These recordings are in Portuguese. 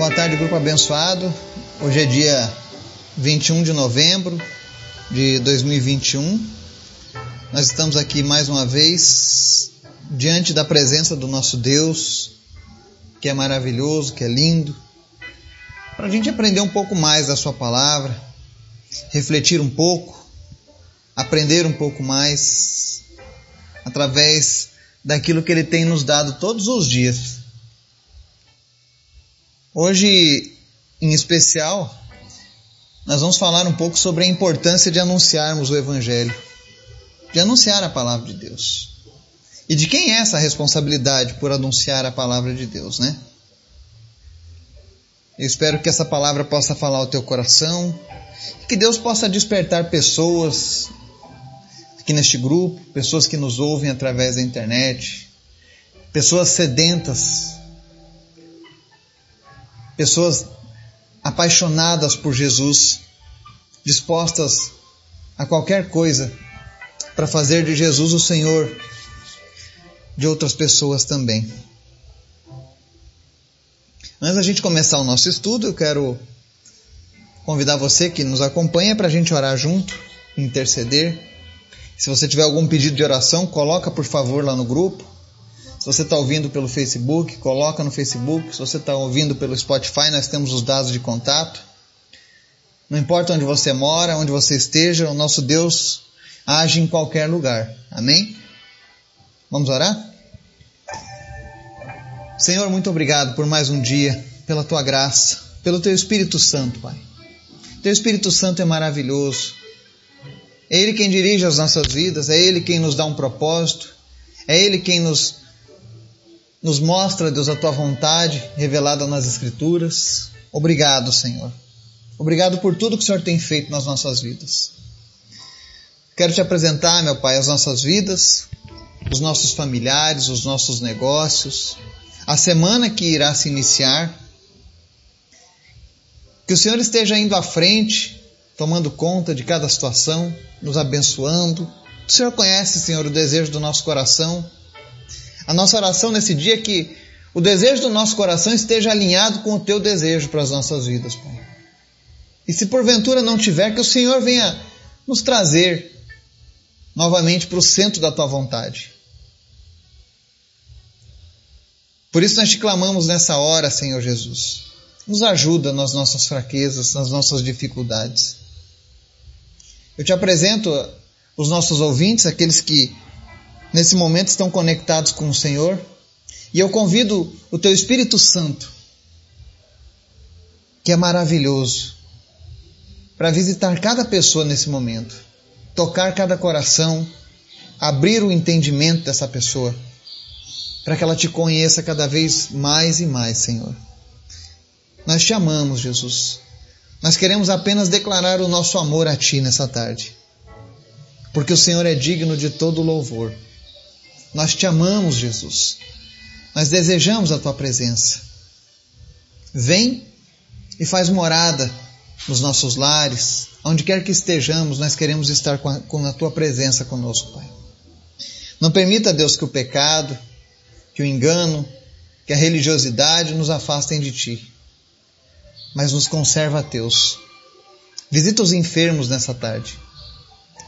Boa tarde, grupo abençoado. Hoje é dia 21 de novembro de 2021. Nós estamos aqui mais uma vez diante da presença do nosso Deus, que é maravilhoso, que é lindo, para a gente aprender um pouco mais da Sua palavra, refletir um pouco, aprender um pouco mais através daquilo que Ele tem nos dado todos os dias. Hoje, em especial, nós vamos falar um pouco sobre a importância de anunciarmos o Evangelho, de anunciar a palavra de Deus. E de quem é essa responsabilidade por anunciar a palavra de Deus, né? Eu espero que essa palavra possa falar ao teu coração, que Deus possa despertar pessoas aqui neste grupo, pessoas que nos ouvem através da internet, pessoas sedentas pessoas apaixonadas por Jesus, dispostas a qualquer coisa para fazer de Jesus o Senhor de outras pessoas também. Antes da gente começar o nosso estudo, eu quero convidar você que nos acompanha para a gente orar junto, interceder. Se você tiver algum pedido de oração, coloca por favor lá no grupo. Se você está ouvindo pelo Facebook, coloca no Facebook. Se você está ouvindo pelo Spotify, nós temos os dados de contato. Não importa onde você mora, onde você esteja, o nosso Deus age em qualquer lugar. Amém? Vamos orar? Senhor, muito obrigado por mais um dia, pela tua graça, pelo teu Espírito Santo, Pai. Teu Espírito Santo é maravilhoso. É Ele quem dirige as nossas vidas, é Ele quem nos dá um propósito, é Ele quem nos nos mostra, Deus, a tua vontade revelada nas Escrituras. Obrigado, Senhor. Obrigado por tudo que o Senhor tem feito nas nossas vidas. Quero te apresentar, meu Pai, as nossas vidas, os nossos familiares, os nossos negócios, a semana que irá se iniciar. Que o Senhor esteja indo à frente, tomando conta de cada situação, nos abençoando. O Senhor conhece, Senhor, o desejo do nosso coração a nossa oração nesse dia é que o desejo do nosso coração esteja alinhado com o teu desejo para as nossas vidas, Pai. E se porventura não tiver, que o Senhor venha nos trazer novamente para o centro da tua vontade. Por isso nós te clamamos nessa hora, Senhor Jesus. Nos ajuda nas nossas fraquezas, nas nossas dificuldades. Eu te apresento os nossos ouvintes, aqueles que nesse momento estão conectados com o Senhor. E eu convido o teu Espírito Santo, que é maravilhoso, para visitar cada pessoa nesse momento, tocar cada coração, abrir o entendimento dessa pessoa, para que ela te conheça cada vez mais e mais, Senhor. Nós te amamos, Jesus. Nós queremos apenas declarar o nosso amor a Ti nessa tarde, porque o Senhor é digno de todo louvor. Nós te amamos, Jesus. Nós desejamos a tua presença. Vem e faz morada nos nossos lares, onde quer que estejamos, nós queremos estar com a, com a tua presença conosco, Pai. Não permita, Deus, que o pecado, que o engano, que a religiosidade nos afastem de ti, mas nos conserva teus. Visita os enfermos nessa tarde.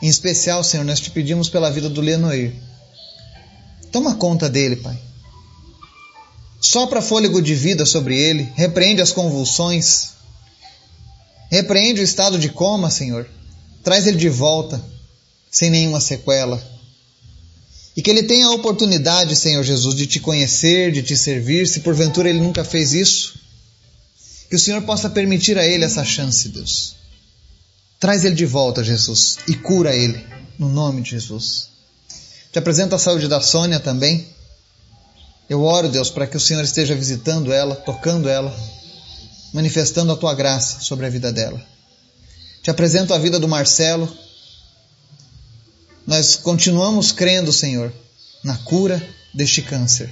Em especial, Senhor, nós te pedimos pela vida do Lenoir Toma conta dele, Pai. Sopra fôlego de vida sobre ele, repreende as convulsões, repreende o estado de coma, Senhor. Traz ele de volta, sem nenhuma sequela. E que ele tenha a oportunidade, Senhor Jesus, de te conhecer, de te servir, se porventura ele nunca fez isso. Que o Senhor possa permitir a ele essa chance, Deus. Traz ele de volta, Jesus, e cura ele, no nome de Jesus. Te apresento a saúde da Sônia também. Eu oro, Deus, para que o Senhor esteja visitando ela, tocando ela, manifestando a tua graça sobre a vida dela. Te apresento a vida do Marcelo. Nós continuamos crendo, Senhor, na cura deste câncer.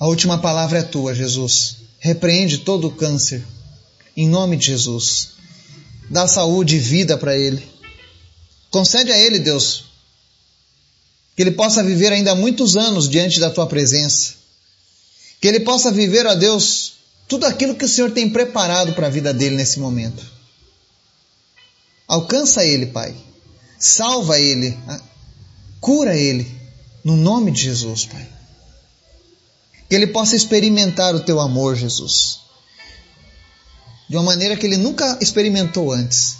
A última palavra é tua, Jesus. Repreende todo o câncer. Em nome de Jesus. Dá saúde e vida para ele. Concede a ele, Deus, que ele possa viver ainda muitos anos diante da tua presença, que ele possa viver, ó Deus, tudo aquilo que o Senhor tem preparado para a vida dele nesse momento. Alcança ele, Pai. Salva ele. Cura ele. No nome de Jesus, Pai. Que ele possa experimentar o teu amor, Jesus. De uma maneira que ele nunca experimentou antes.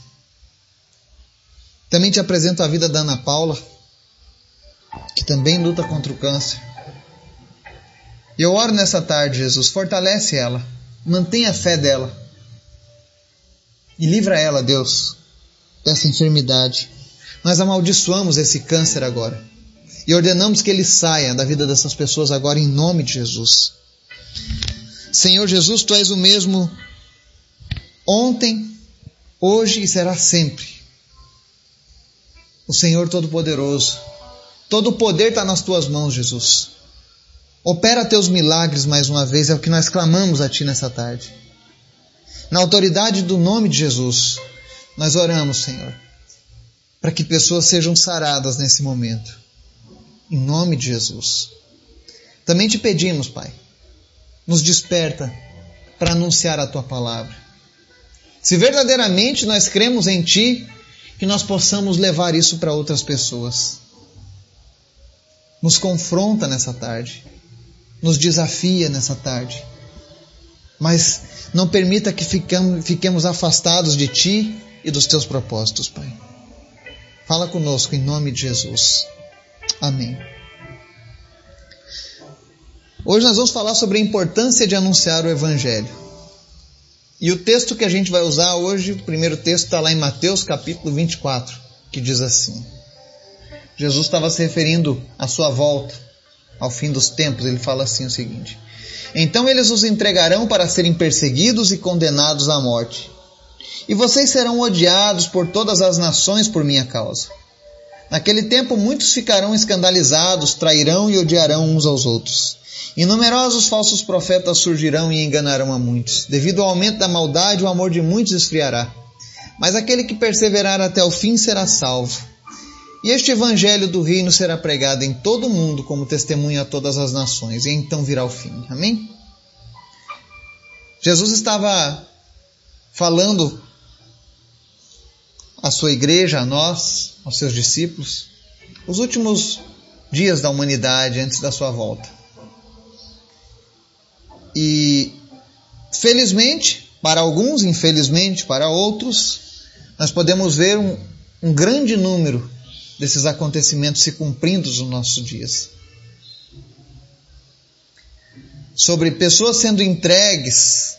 Também te apresento a vida da Ana Paula, que também luta contra o câncer. Eu oro nessa tarde, Jesus, fortalece ela, mantenha a fé dela e livra ela, Deus, dessa enfermidade. Nós amaldiçoamos esse câncer agora e ordenamos que ele saia da vida dessas pessoas agora em nome de Jesus. Senhor Jesus, tu és o mesmo ontem, hoje e será sempre. O Senhor Todo-Poderoso. Todo o poder está nas tuas mãos, Jesus. Opera teus milagres mais uma vez, é o que nós clamamos a Ti nessa tarde. Na autoridade do nome de Jesus, nós oramos, Senhor, para que pessoas sejam saradas nesse momento. Em nome de Jesus. Também te pedimos, Pai, nos desperta para anunciar a Tua palavra. Se verdadeiramente nós cremos em Ti, que nós possamos levar isso para outras pessoas. Nos confronta nessa tarde nos desafia nessa tarde. Mas não permita que fiquemos afastados de Ti e dos Teus propósitos, Pai. Fala conosco em nome de Jesus. Amém. Hoje nós vamos falar sobre a importância de anunciar o Evangelho. E o texto que a gente vai usar hoje, o primeiro texto está lá em Mateus capítulo 24, que diz assim: Jesus estava se referindo à sua volta ao fim dos tempos, ele fala assim o seguinte: Então eles os entregarão para serem perseguidos e condenados à morte. E vocês serão odiados por todas as nações por minha causa. Naquele tempo muitos ficarão escandalizados, trairão e odiarão uns aos outros. E numerosos falsos profetas surgirão e enganarão a muitos. Devido ao aumento da maldade, o amor de muitos esfriará. Mas aquele que perseverar até o fim será salvo. E este evangelho do reino será pregado em todo o mundo como testemunho a todas as nações, e então virá o fim. Amém? Jesus estava falando à sua igreja, a nós, aos seus discípulos, os últimos dias da humanidade antes da sua volta. E felizmente, para alguns, infelizmente, para outros, nós podemos ver um, um grande número desses acontecimentos se cumprindo nos nossos dias. Sobre pessoas sendo entregues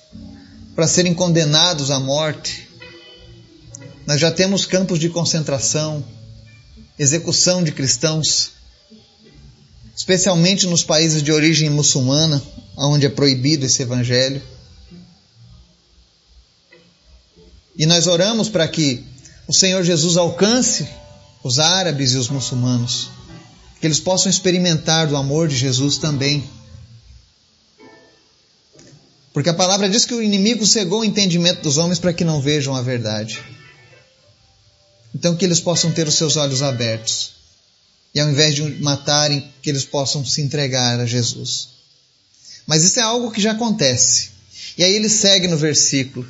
para serem condenados à morte. Nós já temos campos de concentração, execução de cristãos, especialmente nos países de origem muçulmana, onde é proibido esse evangelho. E nós oramos para que o Senhor Jesus alcance os árabes e os muçulmanos, que eles possam experimentar do amor de Jesus também. Porque a palavra diz que o inimigo cegou o entendimento dos homens para que não vejam a verdade. Então que eles possam ter os seus olhos abertos. E ao invés de matarem, que eles possam se entregar a Jesus. Mas isso é algo que já acontece. E aí ele segue no versículo: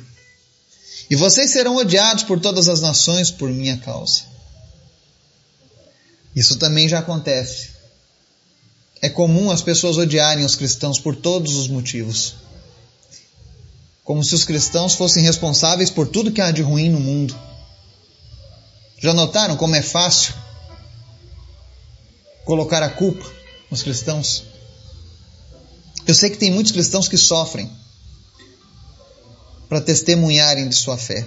E vocês serão odiados por todas as nações por minha causa. Isso também já acontece. É comum as pessoas odiarem os cristãos por todos os motivos. Como se os cristãos fossem responsáveis por tudo que há de ruim no mundo. Já notaram como é fácil colocar a culpa nos cristãos? Eu sei que tem muitos cristãos que sofrem para testemunharem de sua fé.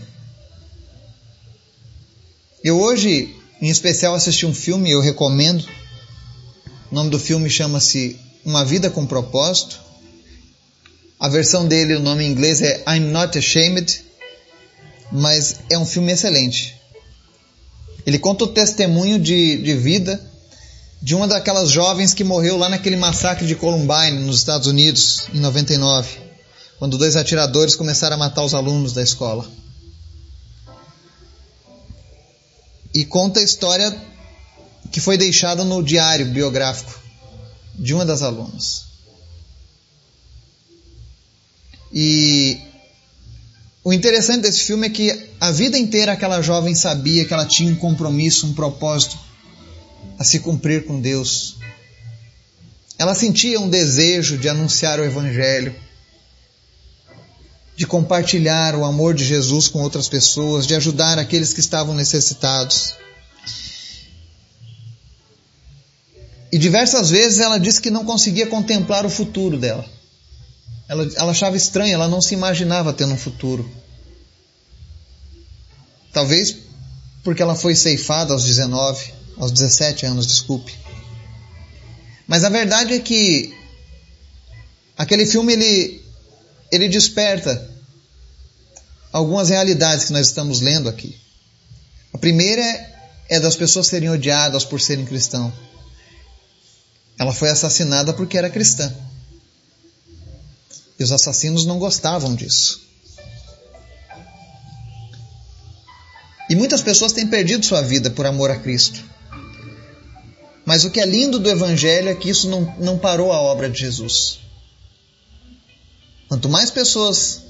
Eu hoje em especial assisti um filme, eu recomendo. O nome do filme chama-se Uma Vida com Propósito. A versão dele, o nome em inglês é I'm Not Ashamed, mas é um filme excelente. Ele conta o testemunho de, de vida de uma daquelas jovens que morreu lá naquele massacre de Columbine, nos Estados Unidos, em 99, quando dois atiradores começaram a matar os alunos da escola. E conta a história que foi deixada no diário biográfico de uma das alunas. E o interessante desse filme é que a vida inteira aquela jovem sabia que ela tinha um compromisso, um propósito a se cumprir com Deus. Ela sentia um desejo de anunciar o Evangelho, de compartilhar o amor de Jesus com outras pessoas, de ajudar aqueles que estavam necessitados. E diversas vezes ela disse que não conseguia contemplar o futuro dela. Ela, ela achava estranho, ela não se imaginava tendo um futuro. Talvez porque ela foi ceifada aos 19, aos 17 anos, desculpe. Mas a verdade é que aquele filme ele, ele desperta algumas realidades que nós estamos lendo aqui. A primeira é, é das pessoas serem odiadas por serem cristãos. Ela foi assassinada porque era cristã. E os assassinos não gostavam disso. E muitas pessoas têm perdido sua vida por amor a Cristo. Mas o que é lindo do Evangelho é que isso não, não parou a obra de Jesus. Quanto mais pessoas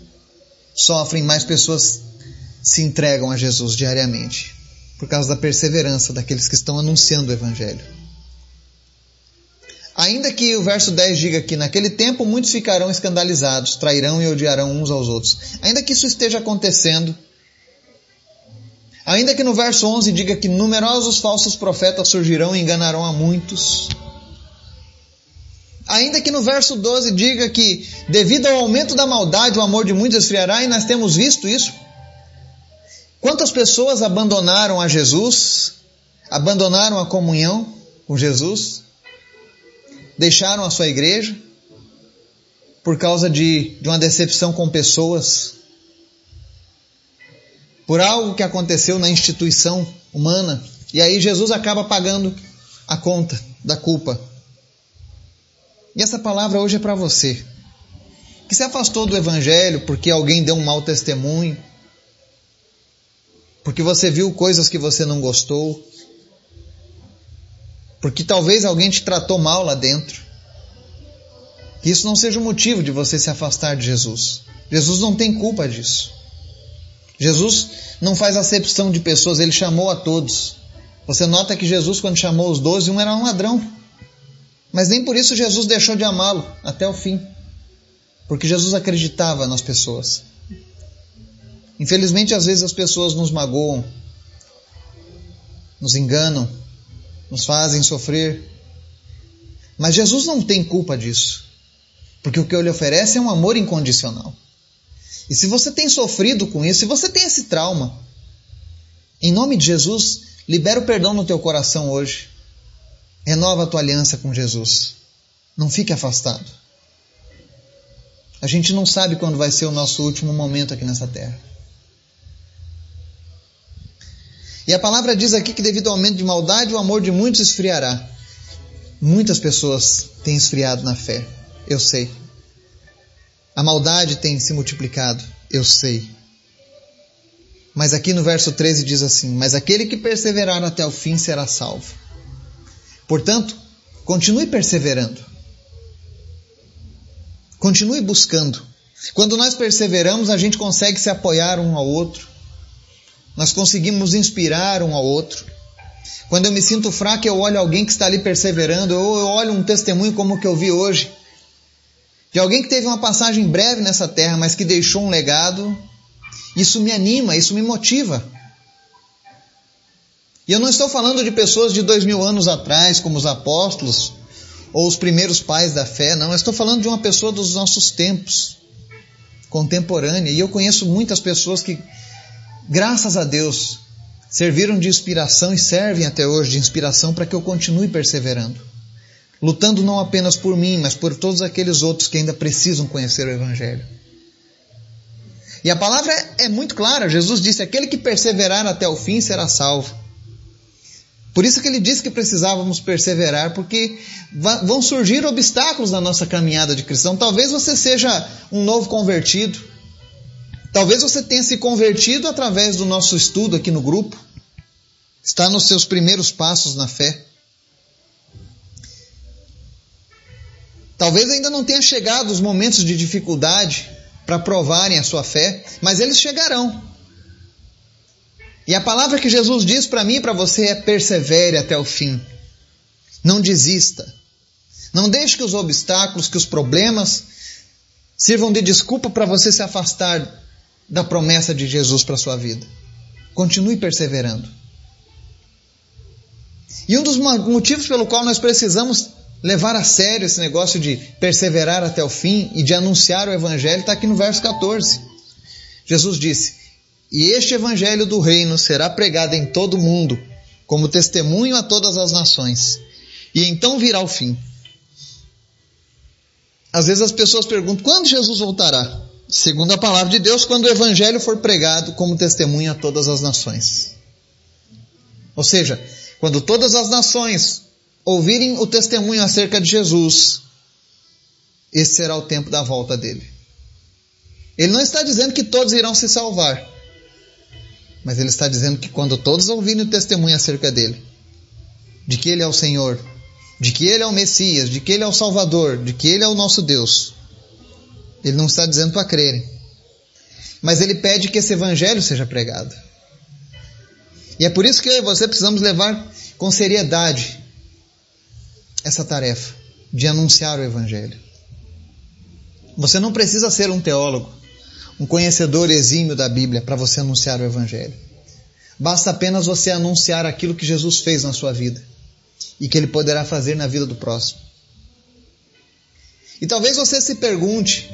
sofrem, mais pessoas se entregam a Jesus diariamente, por causa da perseverança daqueles que estão anunciando o Evangelho. Ainda que o verso 10 diga que naquele tempo muitos ficarão escandalizados, trairão e odiarão uns aos outros. Ainda que isso esteja acontecendo, ainda que no verso 11 diga que numerosos falsos profetas surgirão e enganarão a muitos, ainda que no verso 12 diga que devido ao aumento da maldade o amor de muitos esfriará, e nós temos visto isso. Quantas pessoas abandonaram a Jesus, abandonaram a comunhão com Jesus? deixaram a sua igreja por causa de, de uma decepção com pessoas, por algo que aconteceu na instituição humana, e aí Jesus acaba pagando a conta da culpa. E essa palavra hoje é para você, que se afastou do Evangelho porque alguém deu um mau testemunho, porque você viu coisas que você não gostou, porque talvez alguém te tratou mal lá dentro. Que isso não seja o motivo de você se afastar de Jesus. Jesus não tem culpa disso. Jesus não faz acepção de pessoas, ele chamou a todos. Você nota que Jesus, quando chamou os doze, um era um ladrão. Mas nem por isso Jesus deixou de amá-lo até o fim. Porque Jesus acreditava nas pessoas. Infelizmente, às vezes as pessoas nos magoam, nos enganam, nos fazem sofrer. Mas Jesus não tem culpa disso, porque o que ele oferece é um amor incondicional. E se você tem sofrido com isso, se você tem esse trauma, em nome de Jesus, libera o perdão no teu coração hoje. Renova a tua aliança com Jesus. Não fique afastado. A gente não sabe quando vai ser o nosso último momento aqui nessa terra. E a palavra diz aqui que devido ao aumento de maldade, o amor de muitos esfriará. Muitas pessoas têm esfriado na fé, eu sei. A maldade tem se multiplicado, eu sei. Mas aqui no verso 13 diz assim: Mas aquele que perseverar até o fim será salvo. Portanto, continue perseverando. Continue buscando. Quando nós perseveramos, a gente consegue se apoiar um ao outro nós conseguimos inspirar um ao outro. Quando eu me sinto fraco, eu olho alguém que está ali perseverando, ou eu olho um testemunho como o que eu vi hoje, de alguém que teve uma passagem breve nessa terra, mas que deixou um legado. Isso me anima, isso me motiva. E eu não estou falando de pessoas de dois mil anos atrás, como os apóstolos, ou os primeiros pais da fé, não. Eu estou falando de uma pessoa dos nossos tempos, contemporânea. E eu conheço muitas pessoas que graças a Deus, serviram de inspiração e servem até hoje de inspiração para que eu continue perseverando, lutando não apenas por mim, mas por todos aqueles outros que ainda precisam conhecer o Evangelho. E a palavra é, muito clara: Jesus disse: aquele que perseverar até o fim será salvo. Por isso que ele disse que precisávamos perseverar, porque vão surgir obstáculos na nossa caminhada de cristão. Talvez você seja um novo convertido, Talvez você tenha se convertido através do nosso estudo aqui no grupo, está nos seus primeiros passos na fé. Talvez ainda não tenha chegado os momentos de dificuldade para provarem a sua fé, mas eles chegarão. E a palavra que Jesus diz para mim e para você é persevere até o fim. Não desista. Não deixe que os obstáculos, que os problemas sirvam de desculpa para você se afastar da promessa de Jesus para sua vida. Continue perseverando. E um dos motivos pelo qual nós precisamos levar a sério esse negócio de perseverar até o fim e de anunciar o Evangelho está aqui no verso 14. Jesus disse: E este Evangelho do Reino será pregado em todo o mundo, como testemunho a todas as nações, e então virá o fim. Às vezes as pessoas perguntam: quando Jesus voltará? Segundo a palavra de Deus, quando o Evangelho for pregado como testemunho a todas as nações. Ou seja, quando todas as nações ouvirem o testemunho acerca de Jesus, esse será o tempo da volta dele. Ele não está dizendo que todos irão se salvar, mas ele está dizendo que quando todos ouvirem o testemunho acerca dele, de que ele é o Senhor, de que ele é o Messias, de que ele é o Salvador, de que ele é o nosso Deus, ele não está dizendo para crerem, mas ele pede que esse evangelho seja pregado. E é por isso que eu e você precisamos levar com seriedade essa tarefa de anunciar o Evangelho. Você não precisa ser um teólogo, um conhecedor exímio da Bíblia para você anunciar o Evangelho. Basta apenas você anunciar aquilo que Jesus fez na sua vida e que ele poderá fazer na vida do próximo. E talvez você se pergunte: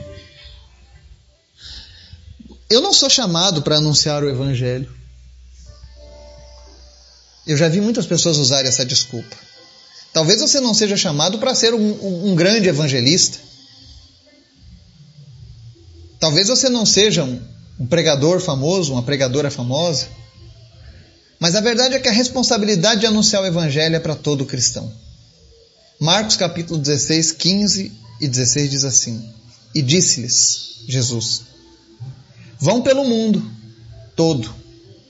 eu não sou chamado para anunciar o Evangelho. Eu já vi muitas pessoas usarem essa desculpa. Talvez você não seja chamado para ser um, um, grande evangelista. Talvez você não seja um, um pregador famoso, uma pregadora famosa. Mas a verdade é que a responsabilidade de anunciar o evangelho é para todo cristão. Marcos capítulo 16, 15 e 16 diz assim: E disse-lhes Jesus: Vão pelo mundo todo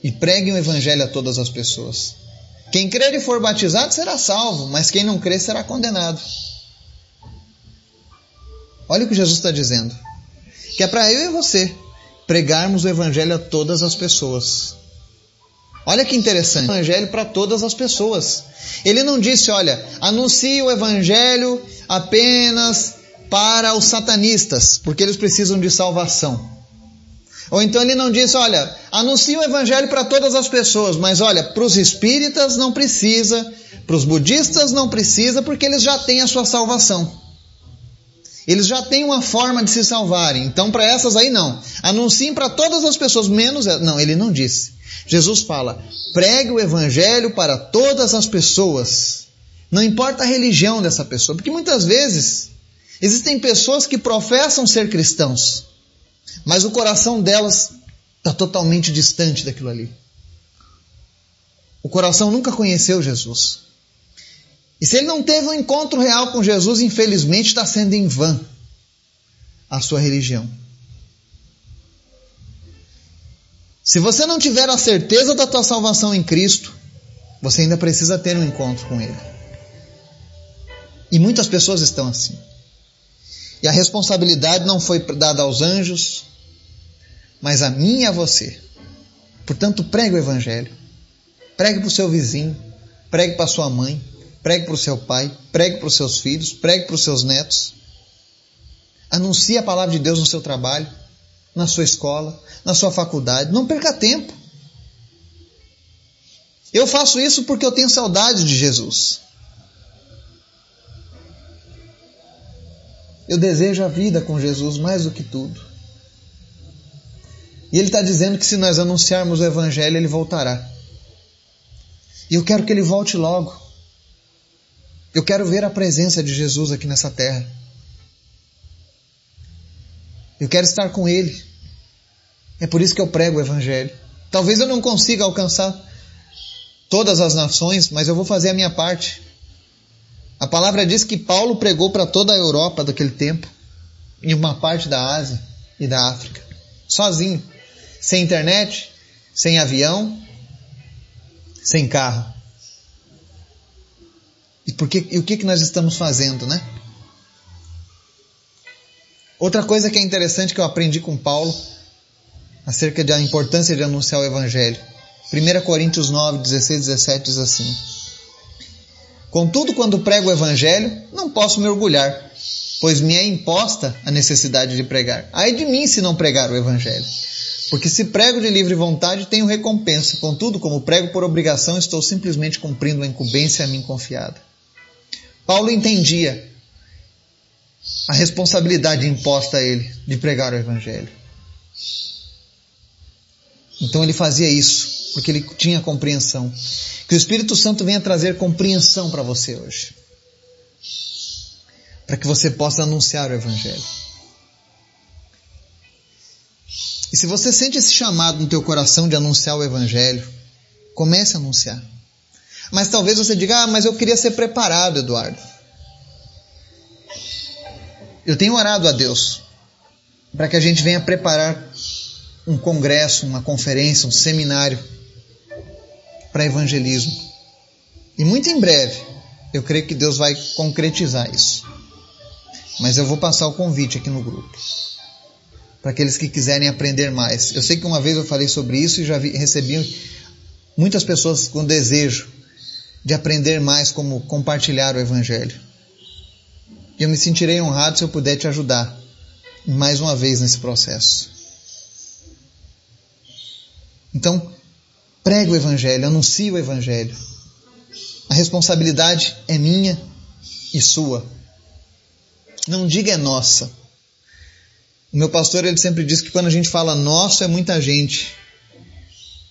e preguem o evangelho a todas as pessoas. Quem crer e for batizado será salvo, mas quem não crer será condenado. Olha o que Jesus está dizendo. Que é para eu e você pregarmos o Evangelho a todas as pessoas. Olha que interessante. O Evangelho para todas as pessoas. Ele não disse, olha, anuncie o Evangelho apenas para os satanistas, porque eles precisam de salvação. Ou então ele não diz, olha, anuncie o evangelho para todas as pessoas, mas olha, para os espíritas não precisa, para os budistas não precisa, porque eles já têm a sua salvação. Eles já têm uma forma de se salvarem. Então, para essas aí, não. Anunciem para todas as pessoas, menos. Não, ele não disse. Jesus fala: pregue o evangelho para todas as pessoas. Não importa a religião dessa pessoa, porque muitas vezes existem pessoas que professam ser cristãos, mas o coração delas está totalmente distante daquilo ali. O coração nunca conheceu Jesus. E se ele não teve um encontro real com Jesus, infelizmente está sendo em vão a sua religião. Se você não tiver a certeza da tua salvação em Cristo, você ainda precisa ter um encontro com Ele. E muitas pessoas estão assim. E a responsabilidade não foi dada aos anjos, mas a mim e a você. Portanto, pregue o Evangelho. Pregue para o seu vizinho, pregue para sua mãe, pregue para o seu pai, pregue para os seus filhos, pregue para os seus netos. Anuncie a palavra de Deus no seu trabalho, na sua escola, na sua faculdade. Não perca tempo. Eu faço isso porque eu tenho saudade de Jesus. Eu desejo a vida com Jesus mais do que tudo. E ele está dizendo que se nós anunciarmos o Evangelho, ele voltará. E eu quero que ele volte logo. Eu quero ver a presença de Jesus aqui nessa terra. Eu quero estar com ele. É por isso que eu prego o Evangelho. Talvez eu não consiga alcançar todas as nações, mas eu vou fazer a minha parte. A palavra diz que Paulo pregou para toda a Europa daquele tempo, e uma parte da Ásia e da África, sozinho, sem internet, sem avião, sem carro. E, por que, e o que, que nós estamos fazendo, né? Outra coisa que é interessante que eu aprendi com Paulo acerca da importância de anunciar o Evangelho. 1 Coríntios 9, 16, 17 diz assim: Contudo, quando prego o Evangelho, não posso me orgulhar, pois me é imposta a necessidade de pregar. Ai de mim se não pregar o Evangelho. Porque se prego de livre vontade, tenho recompensa. Contudo, como prego por obrigação, estou simplesmente cumprindo a incumbência a mim confiada. Paulo entendia a responsabilidade imposta a ele de pregar o Evangelho. Então ele fazia isso, porque ele tinha compreensão. Que o Espírito Santo venha trazer compreensão para você hoje. Para que você possa anunciar o Evangelho. E se você sente esse chamado no teu coração de anunciar o Evangelho, comece a anunciar. Mas talvez você diga, ah, mas eu queria ser preparado, Eduardo. Eu tenho orado a Deus para que a gente venha preparar um congresso, uma conferência, um seminário para evangelismo. E muito em breve, eu creio que Deus vai concretizar isso. Mas eu vou passar o convite aqui no grupo. Para aqueles que quiserem aprender mais. Eu sei que uma vez eu falei sobre isso e já vi, recebi muitas pessoas com desejo de aprender mais como compartilhar o Evangelho. E eu me sentirei honrado se eu puder te ajudar mais uma vez nesse processo. Então, pregue o Evangelho, anuncie o Evangelho. A responsabilidade é minha e sua. Não diga é nossa. O meu pastor ele sempre diz que quando a gente fala nosso é muita gente.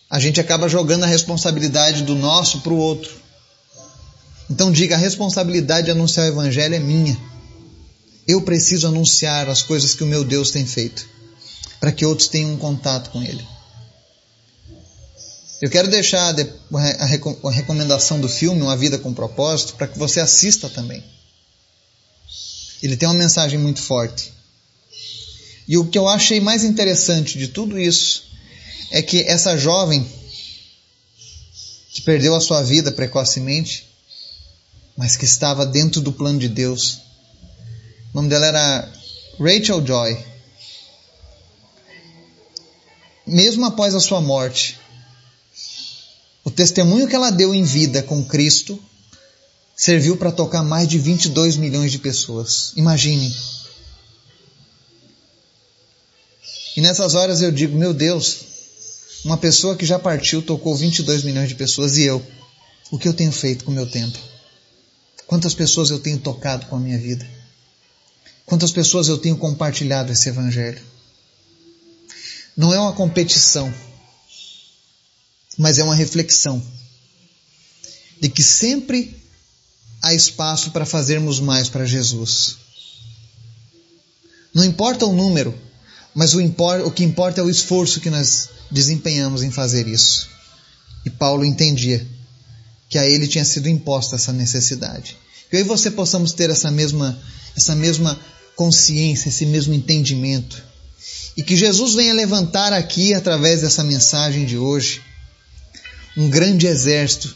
A gente acaba jogando a responsabilidade do nosso para o outro. Então diga a responsabilidade de anunciar o evangelho é minha. Eu preciso anunciar as coisas que o meu Deus tem feito, para que outros tenham um contato com Ele. Eu quero deixar a recomendação do filme Uma Vida com Propósito para que você assista também. Ele tem uma mensagem muito forte. E o que eu achei mais interessante de tudo isso é que essa jovem que perdeu a sua vida precocemente, mas que estava dentro do plano de Deus, o nome dela era Rachel Joy. Mesmo após a sua morte, o testemunho que ela deu em vida com Cristo serviu para tocar mais de 22 milhões de pessoas. Imagine. E nessas horas eu digo, meu Deus, uma pessoa que já partiu tocou 22 milhões de pessoas e eu, o que eu tenho feito com o meu tempo? Quantas pessoas eu tenho tocado com a minha vida? Quantas pessoas eu tenho compartilhado esse Evangelho? Não é uma competição, mas é uma reflexão de que sempre há espaço para fazermos mais para Jesus. Não importa o número, mas o, o que importa é o esforço que nós desempenhamos em fazer isso. E Paulo entendia que a ele tinha sido imposta essa necessidade. Que eu e você possamos ter essa mesma, essa mesma consciência, esse mesmo entendimento. E que Jesus venha levantar aqui, através dessa mensagem de hoje, um grande exército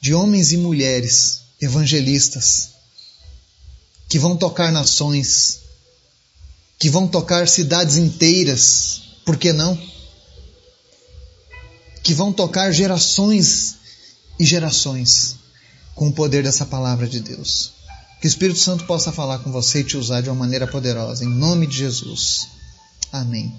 de homens e mulheres evangelistas que vão tocar nações, que vão tocar cidades inteiras, por que não? Que vão tocar gerações e gerações com o poder dessa palavra de Deus. Que o Espírito Santo possa falar com você e te usar de uma maneira poderosa. Em nome de Jesus. Amém.